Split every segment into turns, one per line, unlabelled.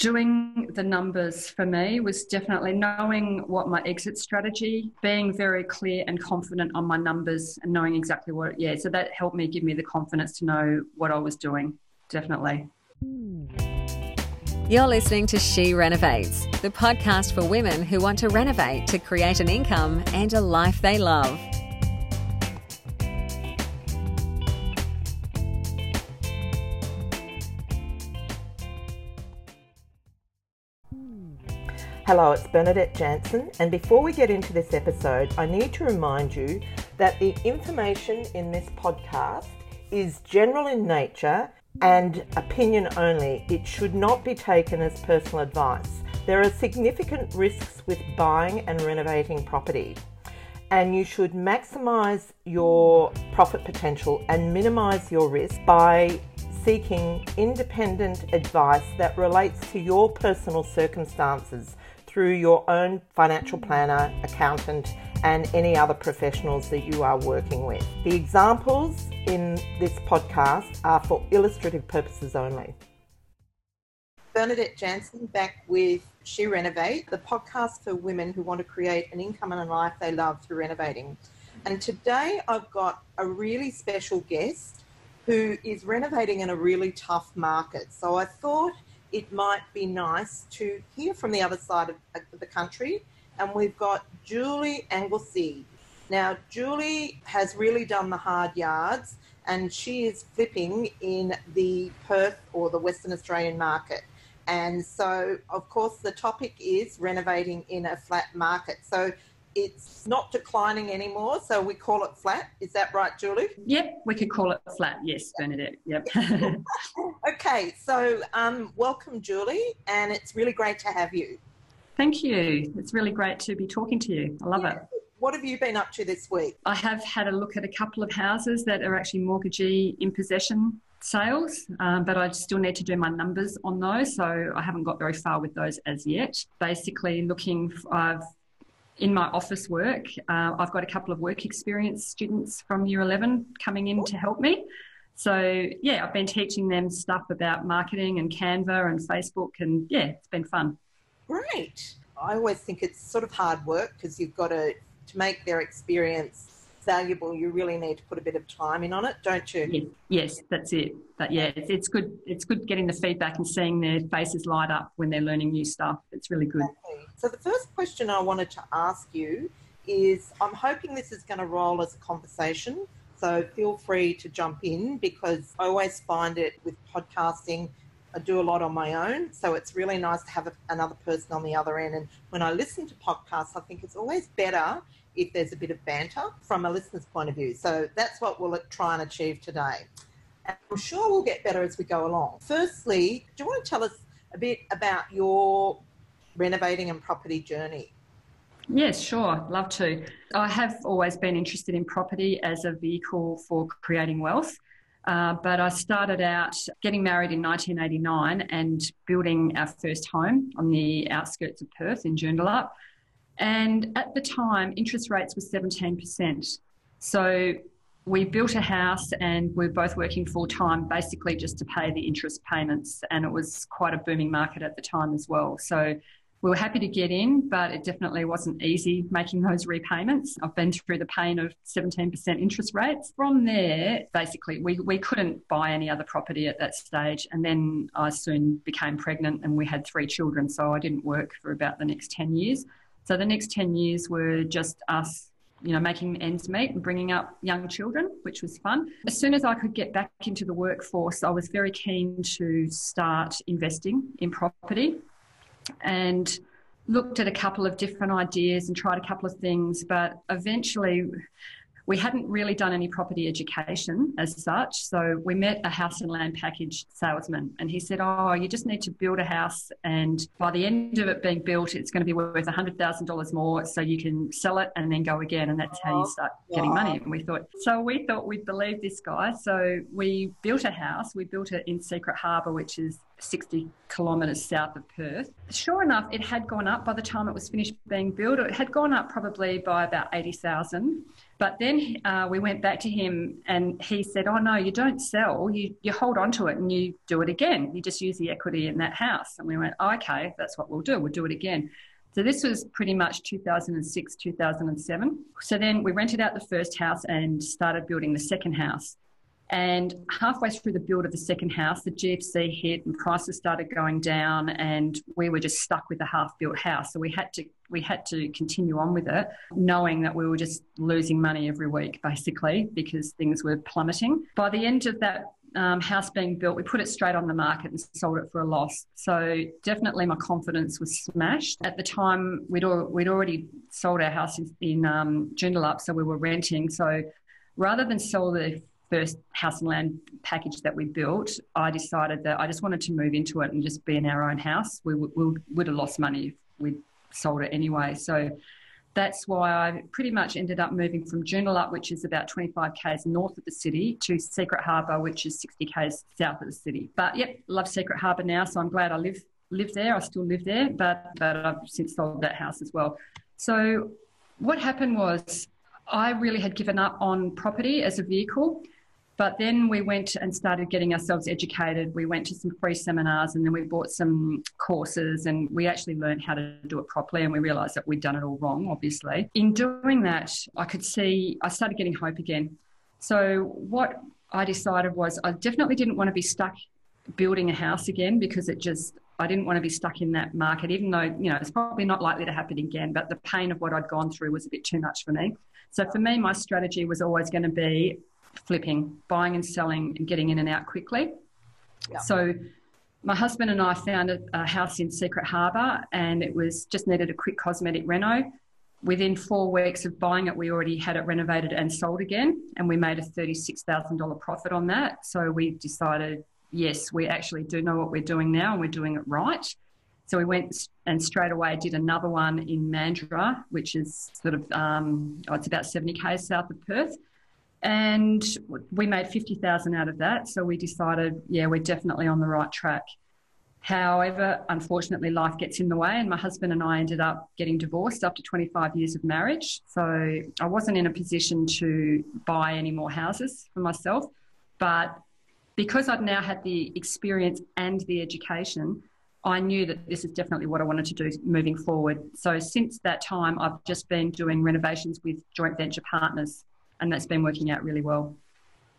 doing the numbers for me was definitely knowing what my exit strategy, being very clear and confident on my numbers and knowing exactly what, yeah, so that helped me give me the confidence to know what I was doing, definitely.
You're listening to She Renovates, the podcast for women who want to renovate to create an income and a life they love.
Hello, it's Bernadette Jansen, and before we get into this episode, I need to remind you that the information in this podcast is general in nature and opinion only. It should not be taken as personal advice. There are significant risks with buying and renovating property, and you should maximize your profit potential and minimize your risk by seeking independent advice that relates to your personal circumstances through your own financial planner, accountant, and any other professionals that you are working with. The examples in this podcast are for illustrative purposes only. Bernadette Jansen back with She Renovate, the podcast for women who want to create an income and a life they love through renovating. And today I've got a really special guest who is renovating in a really tough market. So I thought it might be nice to hear from the other side of the country. And we've got Julie Anglesey. Now, Julie has really done the hard yards and she is flipping in the Perth or the Western Australian market. And so, of course, the topic is renovating in a flat market. So, it's not declining anymore, so we call it flat. Is that right, Julie?
Yep, we could call it flat. Yes, Bernadette. Yep.
okay, so um, welcome, Julie, and it's really great to have you.
Thank you. It's really great to be talking to you. I love yeah. it.
What have you been up to this week?
I have had a look at a couple of houses that are actually mortgagee in possession sales, um, but I still need to do my numbers on those, so I haven't got very far with those as yet. Basically, looking, I've in my office work, uh, I've got a couple of work experience students from year 11 coming in to help me. So, yeah, I've been teaching them stuff about marketing and Canva and Facebook, and yeah, it's been fun.
Great. I always think it's sort of hard work because you've got to, to make their experience valuable, you really need to put a bit of time in on it, don't you?
Yes, yes that's it. But yeah, it's, it's good. It's good getting the feedback and seeing their faces light up when they're learning new stuff. It's really good.
Exactly. So the first question I wanted to ask you is, I'm hoping this is going to roll as a conversation. So feel free to jump in because I always find it with podcasting. I do a lot on my own, so it's really nice to have another person on the other end. And when I listen to podcasts, I think it's always better if there's a bit of banter from a listener's point of view. So that's what we'll try and achieve today. And I'm sure we'll get better as we go along. Firstly, do you want to tell us a bit about your renovating and property journey?
Yes, sure. Love to. I have always been interested in property as a vehicle for creating wealth. Uh, but I started out getting married in 1989 and building our first home on the outskirts of Perth in Joondalup. And at the time, interest rates were 17%. So we built a house and we are both working full time, basically just to pay the interest payments. And it was quite a booming market at the time as well. So we were happy to get in, but it definitely wasn't easy making those repayments. I've been through the pain of 17% interest rates. From there, basically, we, we couldn't buy any other property at that stage. And then I soon became pregnant and we had three children. So I didn't work for about the next 10 years. So the next 10 years were just us, you know, making ends meet and bringing up young children, which was fun. As soon as I could get back into the workforce, I was very keen to start investing in property and looked at a couple of different ideas and tried a couple of things, but eventually we hadn't really done any property education as such. So we met a house and land package salesman, and he said, Oh, you just need to build a house, and by the end of it being built, it's going to be worth $100,000 more. So you can sell it and then go again. And that's how you oh, start getting money. And we thought, so we thought we'd believe this guy. So we built a house. We built it in Secret Harbour, which is 60 kilometres south of Perth. Sure enough, it had gone up by the time it was finished being built. It had gone up probably by about 80,000 But then uh, we went back to him and he said, Oh, no, you don't sell. You, you hold on to it and you do it again. You just use the equity in that house. And we went, oh, Okay, that's what we'll do. We'll do it again. So this was pretty much 2006, 2007. So then we rented out the first house and started building the second house. And halfway through the build of the second house, the GFC hit and prices started going down, and we were just stuck with a half-built house. So we had to we had to continue on with it, knowing that we were just losing money every week, basically, because things were plummeting. By the end of that um, house being built, we put it straight on the market and sold it for a loss. So definitely my confidence was smashed. At the time, we'd, al- we'd already sold our house in, in um, Joondalup, so we were renting. So rather than sell the first house and land package that we built, I decided that I just wanted to move into it and just be in our own house. We, we would have lost money if we'd sold it anyway. So that's why I pretty much ended up moving from Joondalup, which is about 25 k's north of the city, to Secret Harbour, which is 60 k's south of the city. But yep, love Secret Harbour now, so I'm glad I live live there. I still live there, but but I've since sold that house as well. So what happened was I really had given up on property as a vehicle. But then we went and started getting ourselves educated. We went to some free seminars and then we bought some courses and we actually learned how to do it properly and we realised that we'd done it all wrong, obviously. In doing that, I could see, I started getting hope again. So what I decided was I definitely didn't want to be stuck building a house again because it just, I didn't want to be stuck in that market, even though, you know, it's probably not likely to happen again, but the pain of what I'd gone through was a bit too much for me. So for me, my strategy was always going to be flipping, buying and selling and getting in and out quickly. Yeah. So my husband and I found a, house in Secret Harbour and it was just needed a quick cosmetic reno. Within four weeks of buying it, we already had it renovated and sold again, and we made a $36,000 profit on that. So we decided, yes, we actually do know what we're doing now and we're doing it right. So we went and straight away did another one in Mandurah, which is sort of, um, oh, it's about seventy k south of Perth and we made 50,000 out of that. So we decided, yeah, we're definitely on the right track. However, unfortunately, life gets in the way, and my husband and I ended up getting divorced after 25 years of marriage. So I wasn't in a position to buy any more houses for myself. But because I'd now had the experience and the education, I knew that this is definitely what I wanted to do moving forward. So since that time, I've just been doing renovations with joint venture partners and that's been working out really well.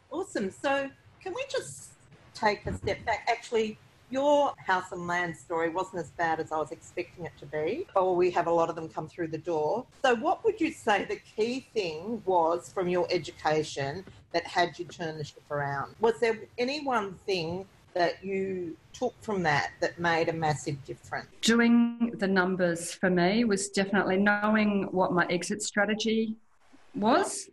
Awesome. So, can we just take a step back? Actually, your house and land story wasn't as bad as I was expecting it to be, or we have a lot of them come through the door. So, what would you say the key thing was from your education that had you turn the ship around? Was there any one thing that you took from that that made a massive difference?
Doing the numbers for me was definitely knowing what my exit strategy was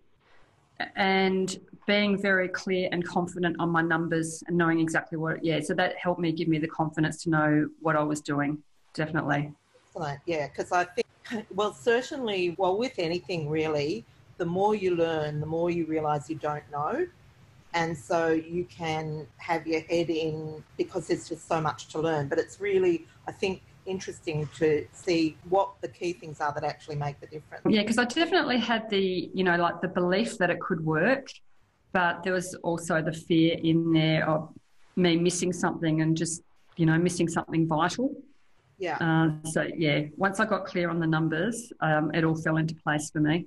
and being very clear and confident on my numbers and knowing exactly what yeah so that helped me give me the confidence to know what i was doing definitely.
Excellent. Yeah because i think well certainly well with anything really the more you learn the more you realize you don't know. And so you can have your head in because there's just so much to learn. But it's really i think interesting to see what the key things are that actually make the difference.
Yeah, because I definitely had the, you know, like the belief that it could work, but there was also the fear in there of me missing something and just, you know, missing something vital.
Yeah.
Uh, so, yeah, once I got clear on the numbers, um, it all fell into place for me.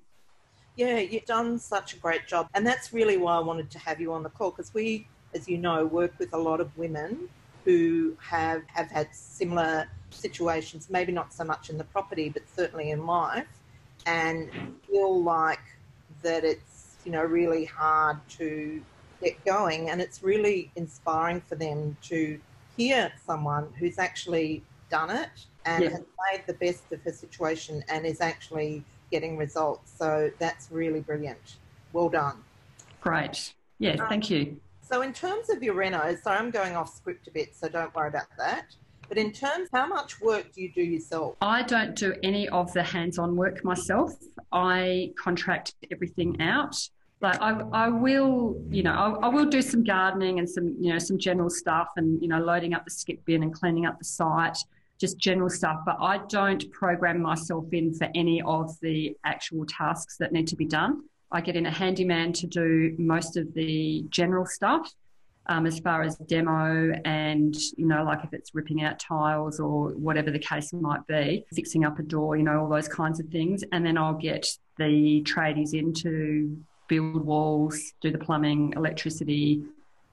Yeah, you've done such a great job. And that's really why I wanted to have you on the call because we, as you know, work with a lot of women who have, have had similar situations, maybe not so much in the property, but certainly in life, and feel like that it's, you know, really hard to get going. And it's really inspiring for them to hear someone who's actually done it and yeah. has made the best of her situation and is actually getting results. So that's really brilliant. Well done.
Great. Yeah, um, thank you.
So, in terms of your renos, so I'm going off script a bit, so don't worry about that. But in terms, how much work do you do yourself?
I don't do any of the hands-on work myself. I contract everything out. Like I, I will, you know, I, I, will do some gardening and some, you know, some general stuff, and you know, loading up the skip bin and cleaning up the site, just general stuff. But I don't program myself in for any of the actual tasks that need to be done. I get in a handyman to do most of the general stuff. Um, as far as demo and you know like if it's ripping out tiles or whatever the case might be fixing up a door you know all those kinds of things and then i'll get the tradies in to build walls do the plumbing electricity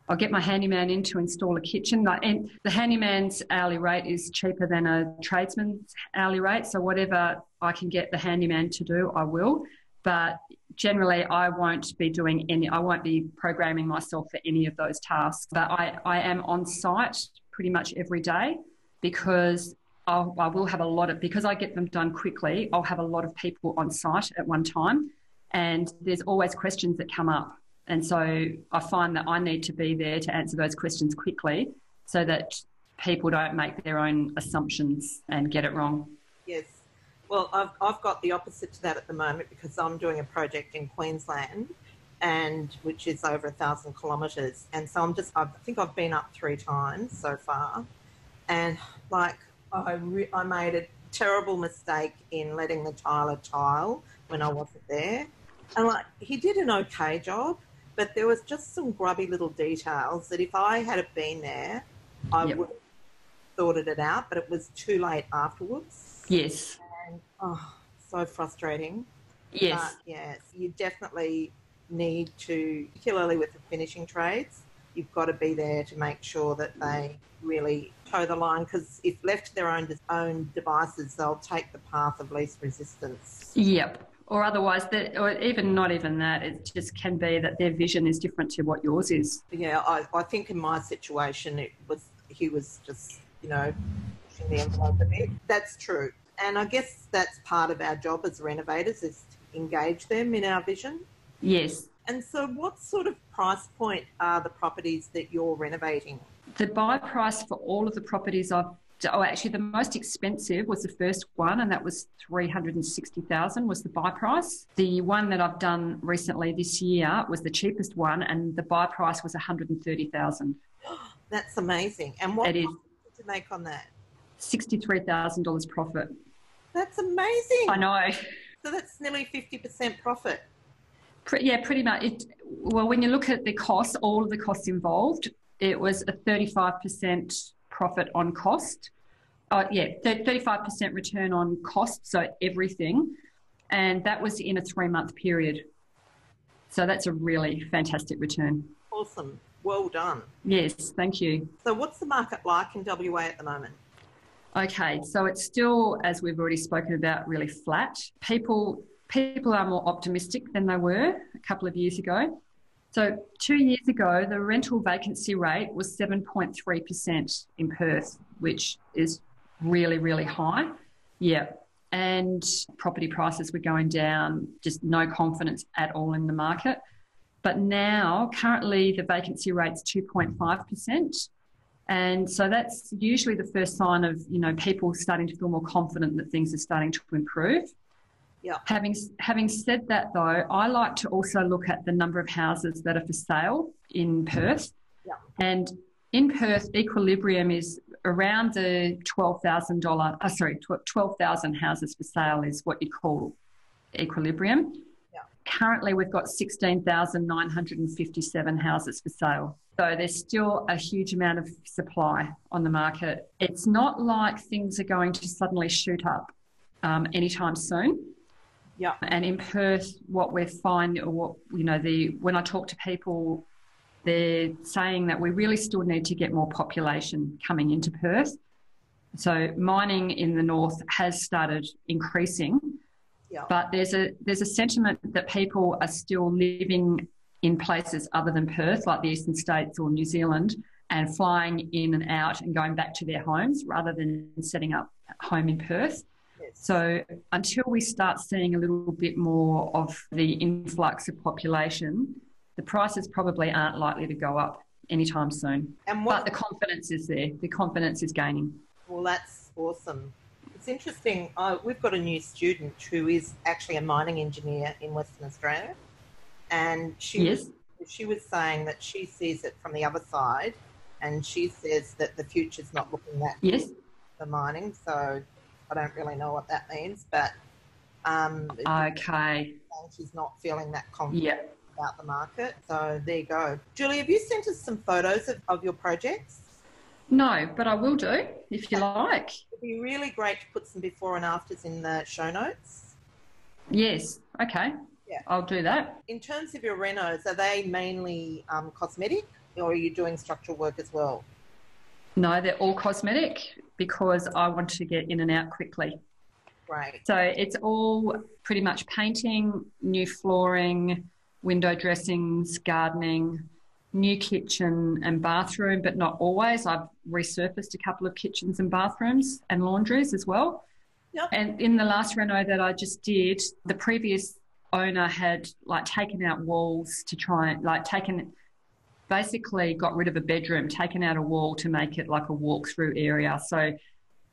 I'll get my handyman in to install a kitchen. And the handyman's hourly rate is cheaper than a tradesman's hourly rate. So whatever I can get the handyman to do, I will. But generally, I won't be doing any. I won't be programming myself for any of those tasks. But I, I am on site pretty much every day because I'll, I will have a lot of because I get them done quickly. I'll have a lot of people on site at one time, and there's always questions that come up and so I find that I need to be there to answer those questions quickly so that people don't make their own assumptions and get it wrong.
Yes. Well, I've, I've got the opposite to that at the moment because I'm doing a project in Queensland and which is over a thousand kilometres. And so I'm just, I think I've been up three times so far. And like, I, re- I made a terrible mistake in letting the tiler tile when I wasn't there. And like, he did an okay job, but there was just some grubby little details that if I had been there, I yep. would have sorted it out, but it was too late afterwards.
Yes.
Oh, so frustrating.
Yes.
But, yes, you definitely need to, particularly with the finishing trades, you've got to be there to make sure that they really toe the line because if left to their own own devices, they'll take the path of least resistance.
Yep or otherwise that or even not even that it just can be that their vision is different to what yours is
yeah i, I think in my situation it was he was just you know pushing the envelope a bit that's true and i guess that's part of our job as renovators is to engage them in our vision
yes
and so what sort of price point are the properties that you're renovating
the buy price for all of the properties I've oh, actually, the most expensive was the first one, and that was three hundred and sixty thousand was the buy price. The one that I've done recently this year was the cheapest one, and the buy price was one hundred and thirty thousand.
That's amazing. And what did you make on that?
Sixty-three thousand dollars profit.
That's amazing.
I know.
So that's nearly fifty percent profit.
Yeah, pretty much. It, well, when you look at the costs, all of the costs involved, it was a thirty-five percent profit on cost. Uh, yeah, 35% return on cost, so everything. And that was in a three month period. So that's a really fantastic return.
Awesome. Well done.
Yes, thank you.
So, what's the market like in WA at the moment?
Okay, so it's still, as we've already spoken about, really flat. People people are more optimistic than they were a couple of years ago. So, two years ago, the rental vacancy rate was 7.3% in Perth, which is really, really high. Yeah. And property prices were going down, just no confidence at all in the market. But now, currently, the vacancy rate's 2.5%. And so that's usually the first sign of, you know, people starting to feel more confident that things are starting to improve.
Yeah.
Having having said that, though, I like to also look at the number of houses that are for sale in Perth.
Yeah.
And in Perth, equilibrium is around the twelve thousand dollar. Uh, sorry, twelve thousand houses for sale is what you call equilibrium.
Yeah.
Currently, we've got sixteen thousand nine hundred and fifty-seven houses for sale. So there's still a huge amount of supply on the market. It's not like things are going to suddenly shoot up um, anytime soon.
Yeah.
And in Perth, what we find, or what you know, the when I talk to people, they're saying that we really still need to get more population coming into Perth. So mining in the north has started increasing,
yeah.
but there's a there's a sentiment that people are still living in places other than Perth, like the eastern states or New Zealand, and flying in and out and going back to their homes rather than setting up home in Perth. So until we start seeing a little bit more of the influx of population, the prices probably aren't likely to go up anytime soon. And what, but the confidence is there. The confidence is gaining.
Well, that's awesome. It's interesting. Uh, we've got a new student who is actually a mining engineer in Western Australia, and she
yes.
was, she was saying that she sees it from the other side, and she says that the future's not looking that
yes.
for mining. So I don't really know what that means, but Um,
okay.
She's not feeling that confident
Yeah.
about the market. So there you go. Julie, have you sent us some photos of, of your projects?
No, but I will do if you like.
It'd be really great to put some before and afters in the show notes.
Yes. Okay.
Yeah.
I'll do that.
In terms of your renos, are they mainly um, cosmetic or are you doing structural work as well?
No, they're all cosmetic because I want to get in and out quickly.
Right.
So it's all pretty much painting, new flooring, window dressings, gardening, new kitchen and bathroom, but not always. I've resurfaced a couple of kitchens and bathrooms and laundries as well.
Yep.
And in the last reno that I just did, the previous owner had like taken out walls to try and like taken basically got rid of a bedroom, taken out a wall to make it like a walk-through area. So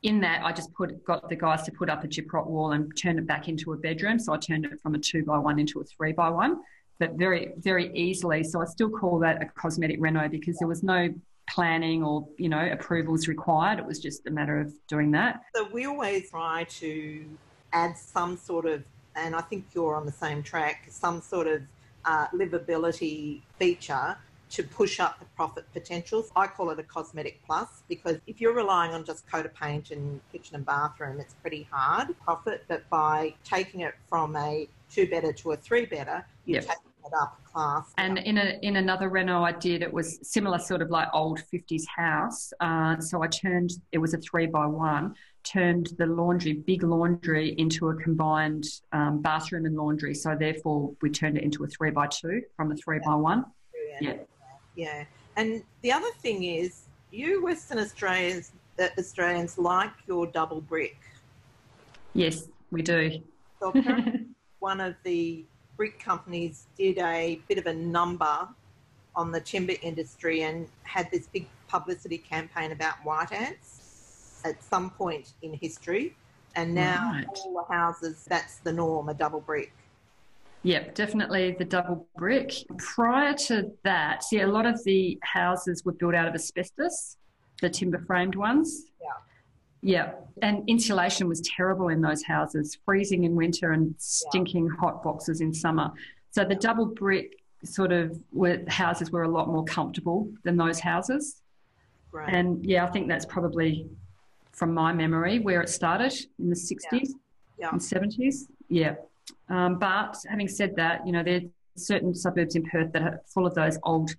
in that, I just put got the guys to put up a gyprock wall and turn it back into a bedroom. So I turned it from a two by one into a three by one, but very very easily. So I still call that a cosmetic reno because there was no planning or you know approvals required. It was just a matter of doing that.
So we always try to add some sort of, and I think you're on the same track, some sort of uh, livability feature to push up the profit potentials. I call it a cosmetic plus because if you're relying on just coat of paint and kitchen and bathroom, it's pretty hard profit. But by taking it from a two better to a three better, you're
Yep.
taking it up a class.
And in a in another reno I did, it was similar sort of like old fifties house. Uh, so I turned it was a three by one, turned the laundry, big laundry, into a combined um, bathroom and laundry. So therefore we turned it into a three by two from a three by one. Yeah.
Yeah. And the other thing is, you Western Australians, uh, Australians like your double brick.
Yes, we do.
So one of the brick companies did a bit of a number on the timber industry and had this big publicity campaign about white ants at some point in history. And now
Right.
all the houses, that's the norm, a double brick.
Yep, definitely the double brick. Prior to that, see, a lot of the houses were built out of asbestos, the timber framed ones.
Yeah.
Yeah, and insulation was terrible in those houses, freezing in winter and stinking hot boxes in summer. So the double brick sort of were, houses were a lot more comfortable than those houses.
Great.
And yeah, I think that's probably from my memory where it started in the 60s
Yeah.
and 70s. Yeah. Um, but having said that, you know, there are certain suburbs in Perth that are full of those old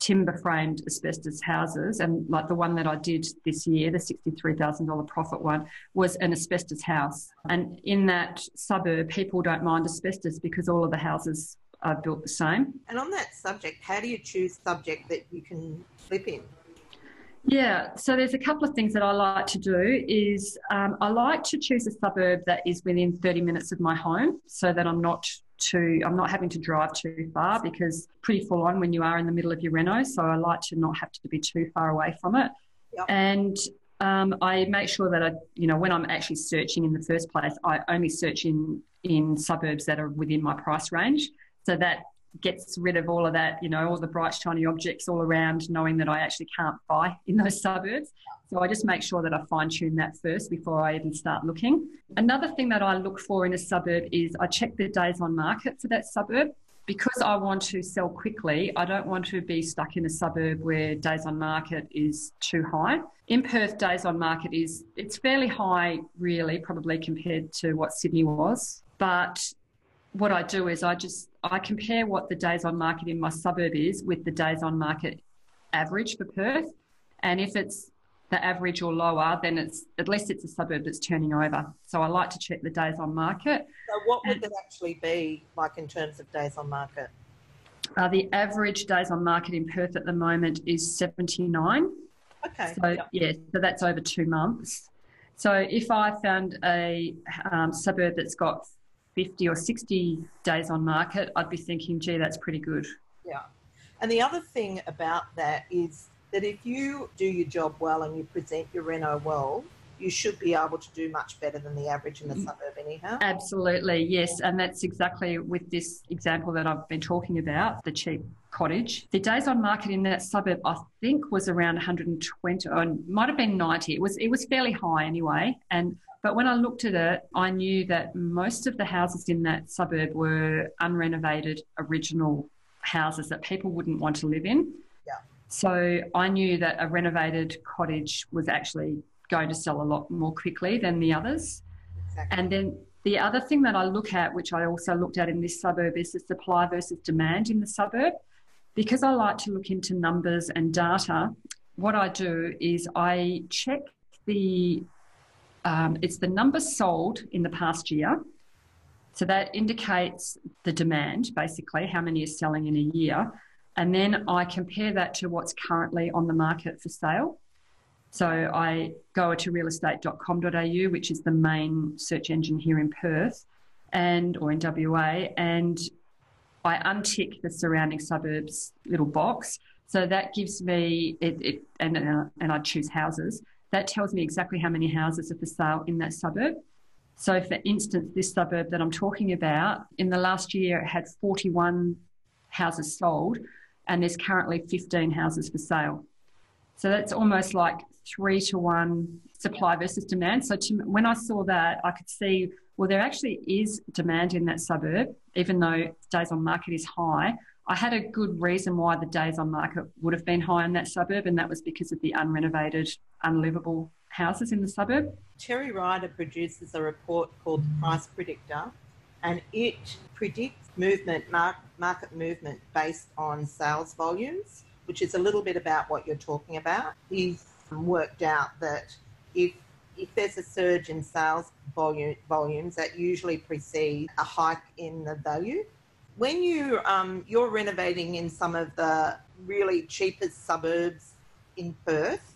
timber framed asbestos houses. And like the one that I did this year, the $63,000 profit one, was an asbestos house. And in that suburb, people don't mind asbestos because all of the houses are built the same.
And on that subject, how do you choose subject that you can flip in?
Yeah, so there's a couple of things that I like to do is um, I like to choose a suburb that is within 30 minutes of my home so that I'm not too I'm not having to drive too far because pretty full on when you are in the middle of your reno so I like to not have to be too far away from it
Yep.
and um, I make sure that I you know when I'm actually searching in the first place I only search in in suburbs that are within my price range so that gets rid of all of that, you know, all the bright shiny objects all around, knowing that I actually can't buy in those suburbs. So I just make sure that I fine tune that first before I even start looking. Another thing that I look for in a suburb is I check the days on market for that suburb. Because I want to sell quickly, I don't want to be stuck in a suburb where days on market is too high. In Perth, days on market is it's fairly high, really, probably compared to what Sydney was. But what I do is I just I compare what the days on market in my suburb is with the days on market average for Perth, and if it's the average or lower, then it's at least it's a suburb that's turning over. So I like to check the days on market.
So what would that actually be like in terms of days on market?
Uh, the average days on market in Perth at the moment is 79.
Okay.
So
Yep.
yeah, so that's over two months. So if I found a um, suburb that's got 50 or 60 days on market, I'd be thinking, gee, that's pretty good.
Yeah. And the other thing about that is that if you do your job well and you present your reno well, you should be able to do much better than the average in the mm. suburb, anyhow.
Absolutely, yes. And that's exactly with this example that I've been talking about the cheap cottage. The days on market in that suburb, I think, was around 120, or might have been 90. It was, it was fairly high anyway. And but when I looked at it, I knew that most of the houses in that suburb were unrenovated original houses that people wouldn't want to live in.
Yeah.
So I knew that a renovated cottage was actually going to sell a lot more quickly than the others. Exactly. And then the other thing that I look at, which I also looked at in this suburb, is the supply versus demand in the suburb. Because I like to look into numbers and data, what I do is I check the um, it's the number sold in the past year. So that indicates the demand, basically, how many is selling in a year. And then I compare that to what's currently on the market for sale. So I go to realestate.com.au, which is the main search engine here in Perth and or in WA, and I untick the surrounding suburbs little box. So that gives me it, it and uh, and I choose houses. That tells me exactly how many houses are for sale in that suburb. So, for instance, this suburb that I'm talking about, in the last year, it had 41 houses sold, and there's currently 15 houses for sale. So that's almost like three to one supply versus demand. So to, when I saw that, I could see, well, there actually is demand in that suburb, even though days on market is high. I had a good reason why the days on market would have been high in that suburb, and that was because of the unrenovated, unlivable houses in the suburb.
Terry Ryder produces a report called Price Predictor, and it predicts movement, market movement based on sales volumes which is a little bit about what you're talking about. He's worked out that if if there's a surge in sales volume, volumes, that usually precedes a hike in the value. When you um, you're renovating in some of the really cheapest suburbs in Perth,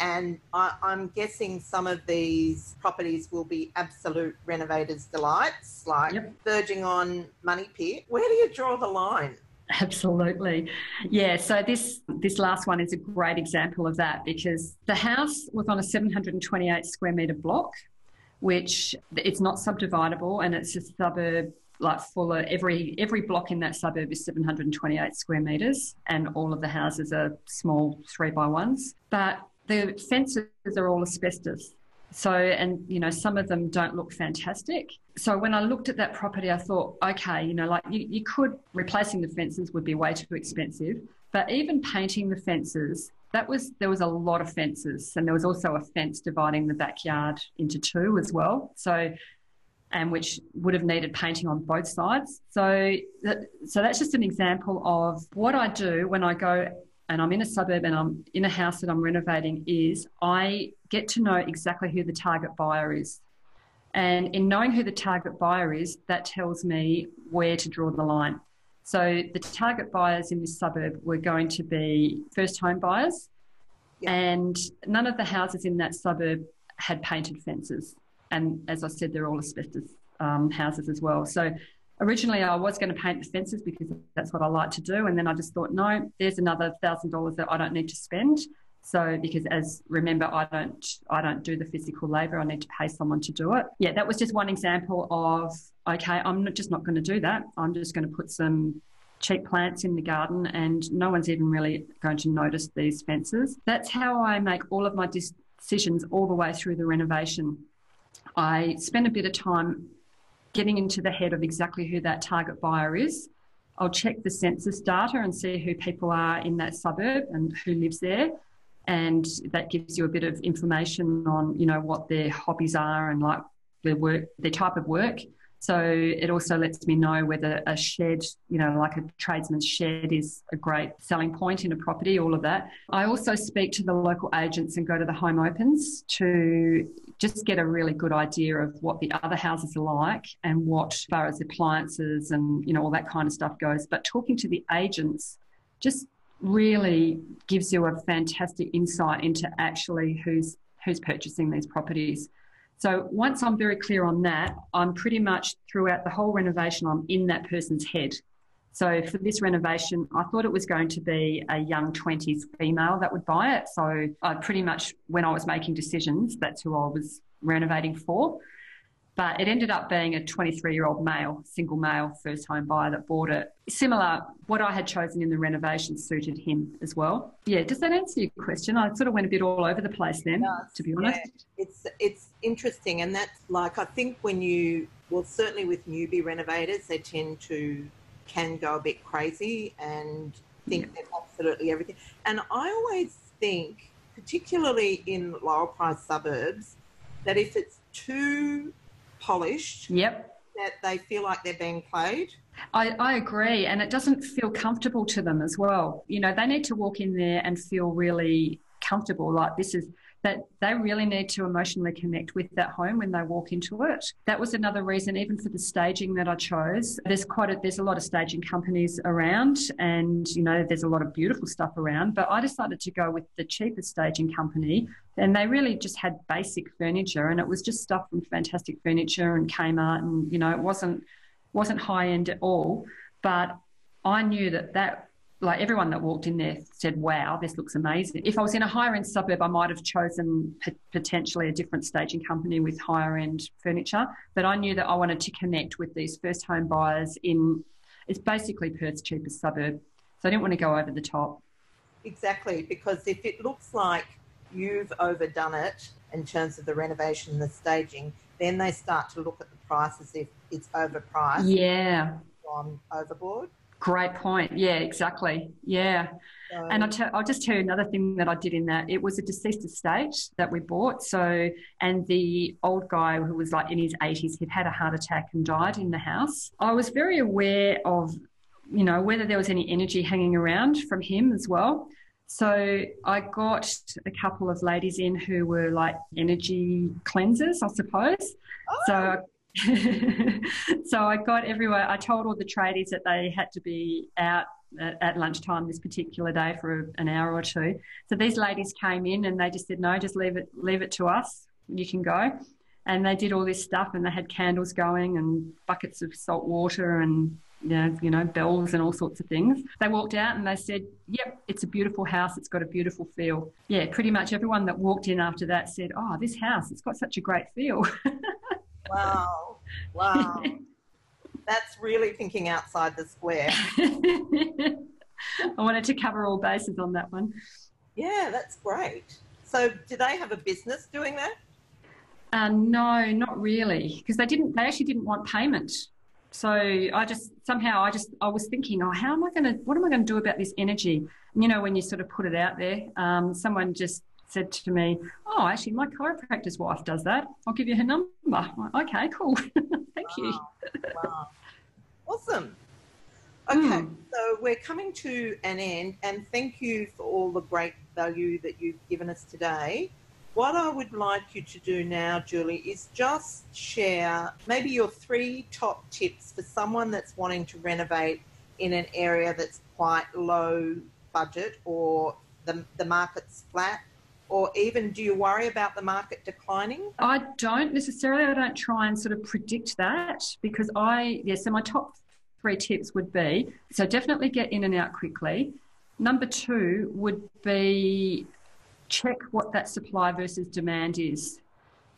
and I, am guessing some of these properties will be absolute renovators' delights, like yep. verging on money pit. Where do you draw the line?
Absolutely. Yeah, so this this last one is a great example of that because the house was on a 728 square meter block, which it's not subdividable and it's a suburb like Fuller, every every block in that suburb is 728 square meters and all of the houses are small 3 by ones. But the fences are all asbestos. So, and you know, some of them don't look fantastic. So, when I looked at that property, I thought, okay, you know, like you, you could, replacing the fences would be way too expensive, but even painting the fences, that was, there was a lot of fences. And there was also a fence dividing the backyard into two as well. So, and which would have needed painting on both sides. So, that, so that's just an example of what I do when I go and I'm in a suburb and I'm in a house that I'm renovating is I get to know exactly who the target buyer is. And in knowing who the target buyer is, that tells me where to draw the line. So the target buyers in this suburb were going to be first home buyers, and none of the houses in that suburb had painted fences. And as I said, they're all asbestos um, houses as well. So originally I was going to paint the fences because that's what I like to do. And then I just thought, no, there's another thousand dollars that I don't need to spend. So because as remember, I don't I don't do the physical labour. I need to pay someone to do it. Yeah, that was just one example of okay, I'm not, just not going to do that. I'm just going to put some cheap plants in the garden and no one's even really going to notice these fences. That's how I make all of my decisions all the way through the renovation. I spend a bit of time getting into the head of exactly who that target buyer is. I'll check the census data and see who people are in that suburb and who lives there. And that gives you a bit of information on, you know, what their hobbies are and like their work, their type of work. So it also lets me know whether a shed, you know, like a tradesman's shed is a great selling point in a property, all of that. I also speak to the local agents and go to the home opens to just get a really good idea of what the other houses are like and what as far as appliances and, you know, all that kind of stuff goes. But talking to the agents just really gives you a fantastic insight into actually who's who's purchasing these properties. So once I'm very clear on that, I'm pretty much throughout the whole renovation, I'm in that person's head. So for this renovation, I thought it was going to be a young 20s female that would buy it. So I pretty much, when I was making decisions, that's who I was renovating for. But it ended up being a 23 year old male, single male, first home buyer that bought it. Similar, what I had chosen in the renovation suited him as well. Yeah, does that answer your question? I sort of went a bit all over the place then, to be honest. Yeah.
It's, it's interesting. And that's like, I think when you, well, certainly with newbie renovators, they tend to can go a bit crazy and think yeah. absolutely everything. And I always think, particularly in lower price suburbs, that if it's too polished,
yep.
that they feel like they're being played.
I, I agree. And it doesn't feel comfortable to them as well. You know, they need to walk in there and feel really comfortable. Like this is that they really need to emotionally connect with that home when they walk into it. That was another reason, even for the staging that I chose. There's quite a, there's a lot of staging companies around, and you know there's a lot of beautiful stuff around. But I decided to go with the cheapest staging company, and they really just had basic furniture, and it was just stuff from Fantastic Furniture and Kmart, and you know it wasn't wasn't high end at all. But I knew that that like everyone that walked in there said, wow, this looks amazing. If I was in a higher end suburb, I might have chosen p- potentially a different staging company with higher end furniture. But I knew that I wanted to connect with these first home buyers in, it's basically Perth's cheapest suburb. So I didn't want to go over the top.
Exactly, because if it looks like you've overdone it in terms of the renovation and the staging, then they start to look at the price as if it's overpriced.
Yeah.
Gone overboard.
Great point. Yeah, exactly. Yeah. and I'll, t- I'll just tell you another thing that I did in that. It was a deceased estate that we bought. So, and the old guy who was like in his 80s, he'd had a heart attack and died in the house. I was very aware of, you know, whether there was any energy hanging around from him as well. So I got a couple of ladies in who were like energy cleansers, I suppose. Oh. So so I got everywhere. I told all the tradies that they had to be out at, at, lunchtime this particular day for an hour or two. So these ladies came in and they just said, "No, just leave it, leave it to us. You can go." And they did all this stuff, and they had candles going and buckets of salt water and you know, you know, bells and all sorts of things. They walked out and they said, Yep, it's a beautiful house. It's got a beautiful feel. Yeah, pretty much everyone that walked in after that said, Oh, this house, it's got such a great feel.
Wow. Wow. That's really thinking outside the square.
I wanted to cover all bases on that one.
Yeah, that's great. So, do they have a business doing that?
Uh, no, not really, because they didn't. They actually didn't want payment. So I just somehow I just I was thinking, oh, how am I going to? What am I going to do about this energy? And, you know, when you sort of put it out there, um, someone just said to me, "Oh, actually, my chiropractor's wife does that. I'll give you her number." Like, okay, cool. Thank wow. you.
wow. Awesome. Okay, mm. so we're coming to an end, and thank you for all the great value that you've given us today. What I would like you to do now, Julie, is just share maybe your three top tips for someone that's wanting to renovate in an area that's quite low budget or the, the market's flat or even do you worry about the market declining?
I don't necessarily. I don't try and sort of predict that because I, yeah, so my top three tips would be so definitely get in and out quickly. Number two would be check what that supply versus demand is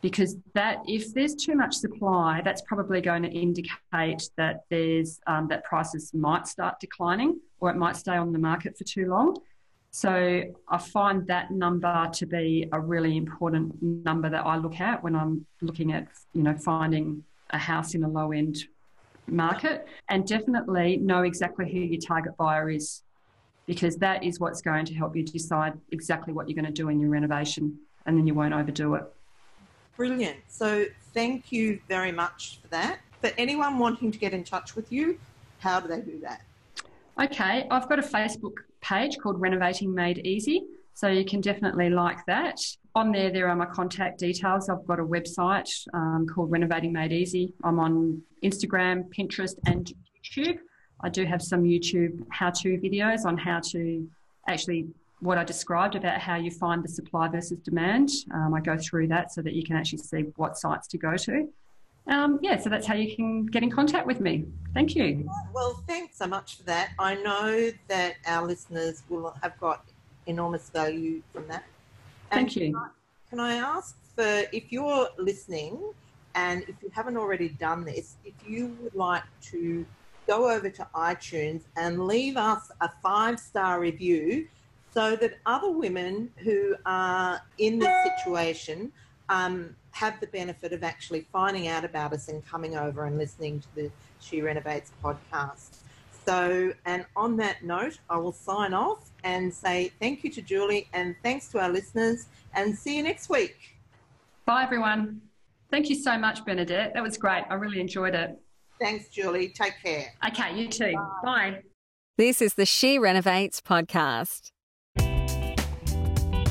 because that if there's too much supply that's probably going to indicate that there's um, that prices might start declining or it might stay on the market for too long so I find that number to be a really important number that I look at when I'm looking at, you know, finding a house in a low end market and definitely know exactly who your target buyer is because that is what's going to help you decide exactly what you're going to do in your renovation and then you won't overdo it.
Brilliant. So thank you very much for that. For anyone wanting to get in touch with you, how do they do that?
Okay, I've got a Facebook page called Renovating Made Easy. So you can definitely like that. On there, there are my contact details. I've got a website um, called Renovating Made Easy. I'm on Instagram, Pinterest, and YouTube. I do have some YouTube how to videos on how to actually what I described about how you find the supply versus demand. Um, I go through that so that you can actually see what sites to go to. Um, yeah, so that's how you can get in contact with me. Thank you.
Well, thanks so much for that. I know that our listeners will have got enormous value from that.
And Thank you.
Can I, can I ask for if you're listening and if you haven't already done this, if you would like to go over to iTunes and leave us a five star review so that other women who are in this situation um, have the benefit of actually finding out about us and coming over and listening to the She Renovates podcast. So, and on that note, I will sign off and say thank you to Julie and thanks to our listeners and see you next week.
Bye, everyone. Thank you so much, Bernadette. That was great. I really enjoyed it.
Thanks, Julie. Take care.
Okay, you too. Bye. Bye.
This is the She Renovates podcast.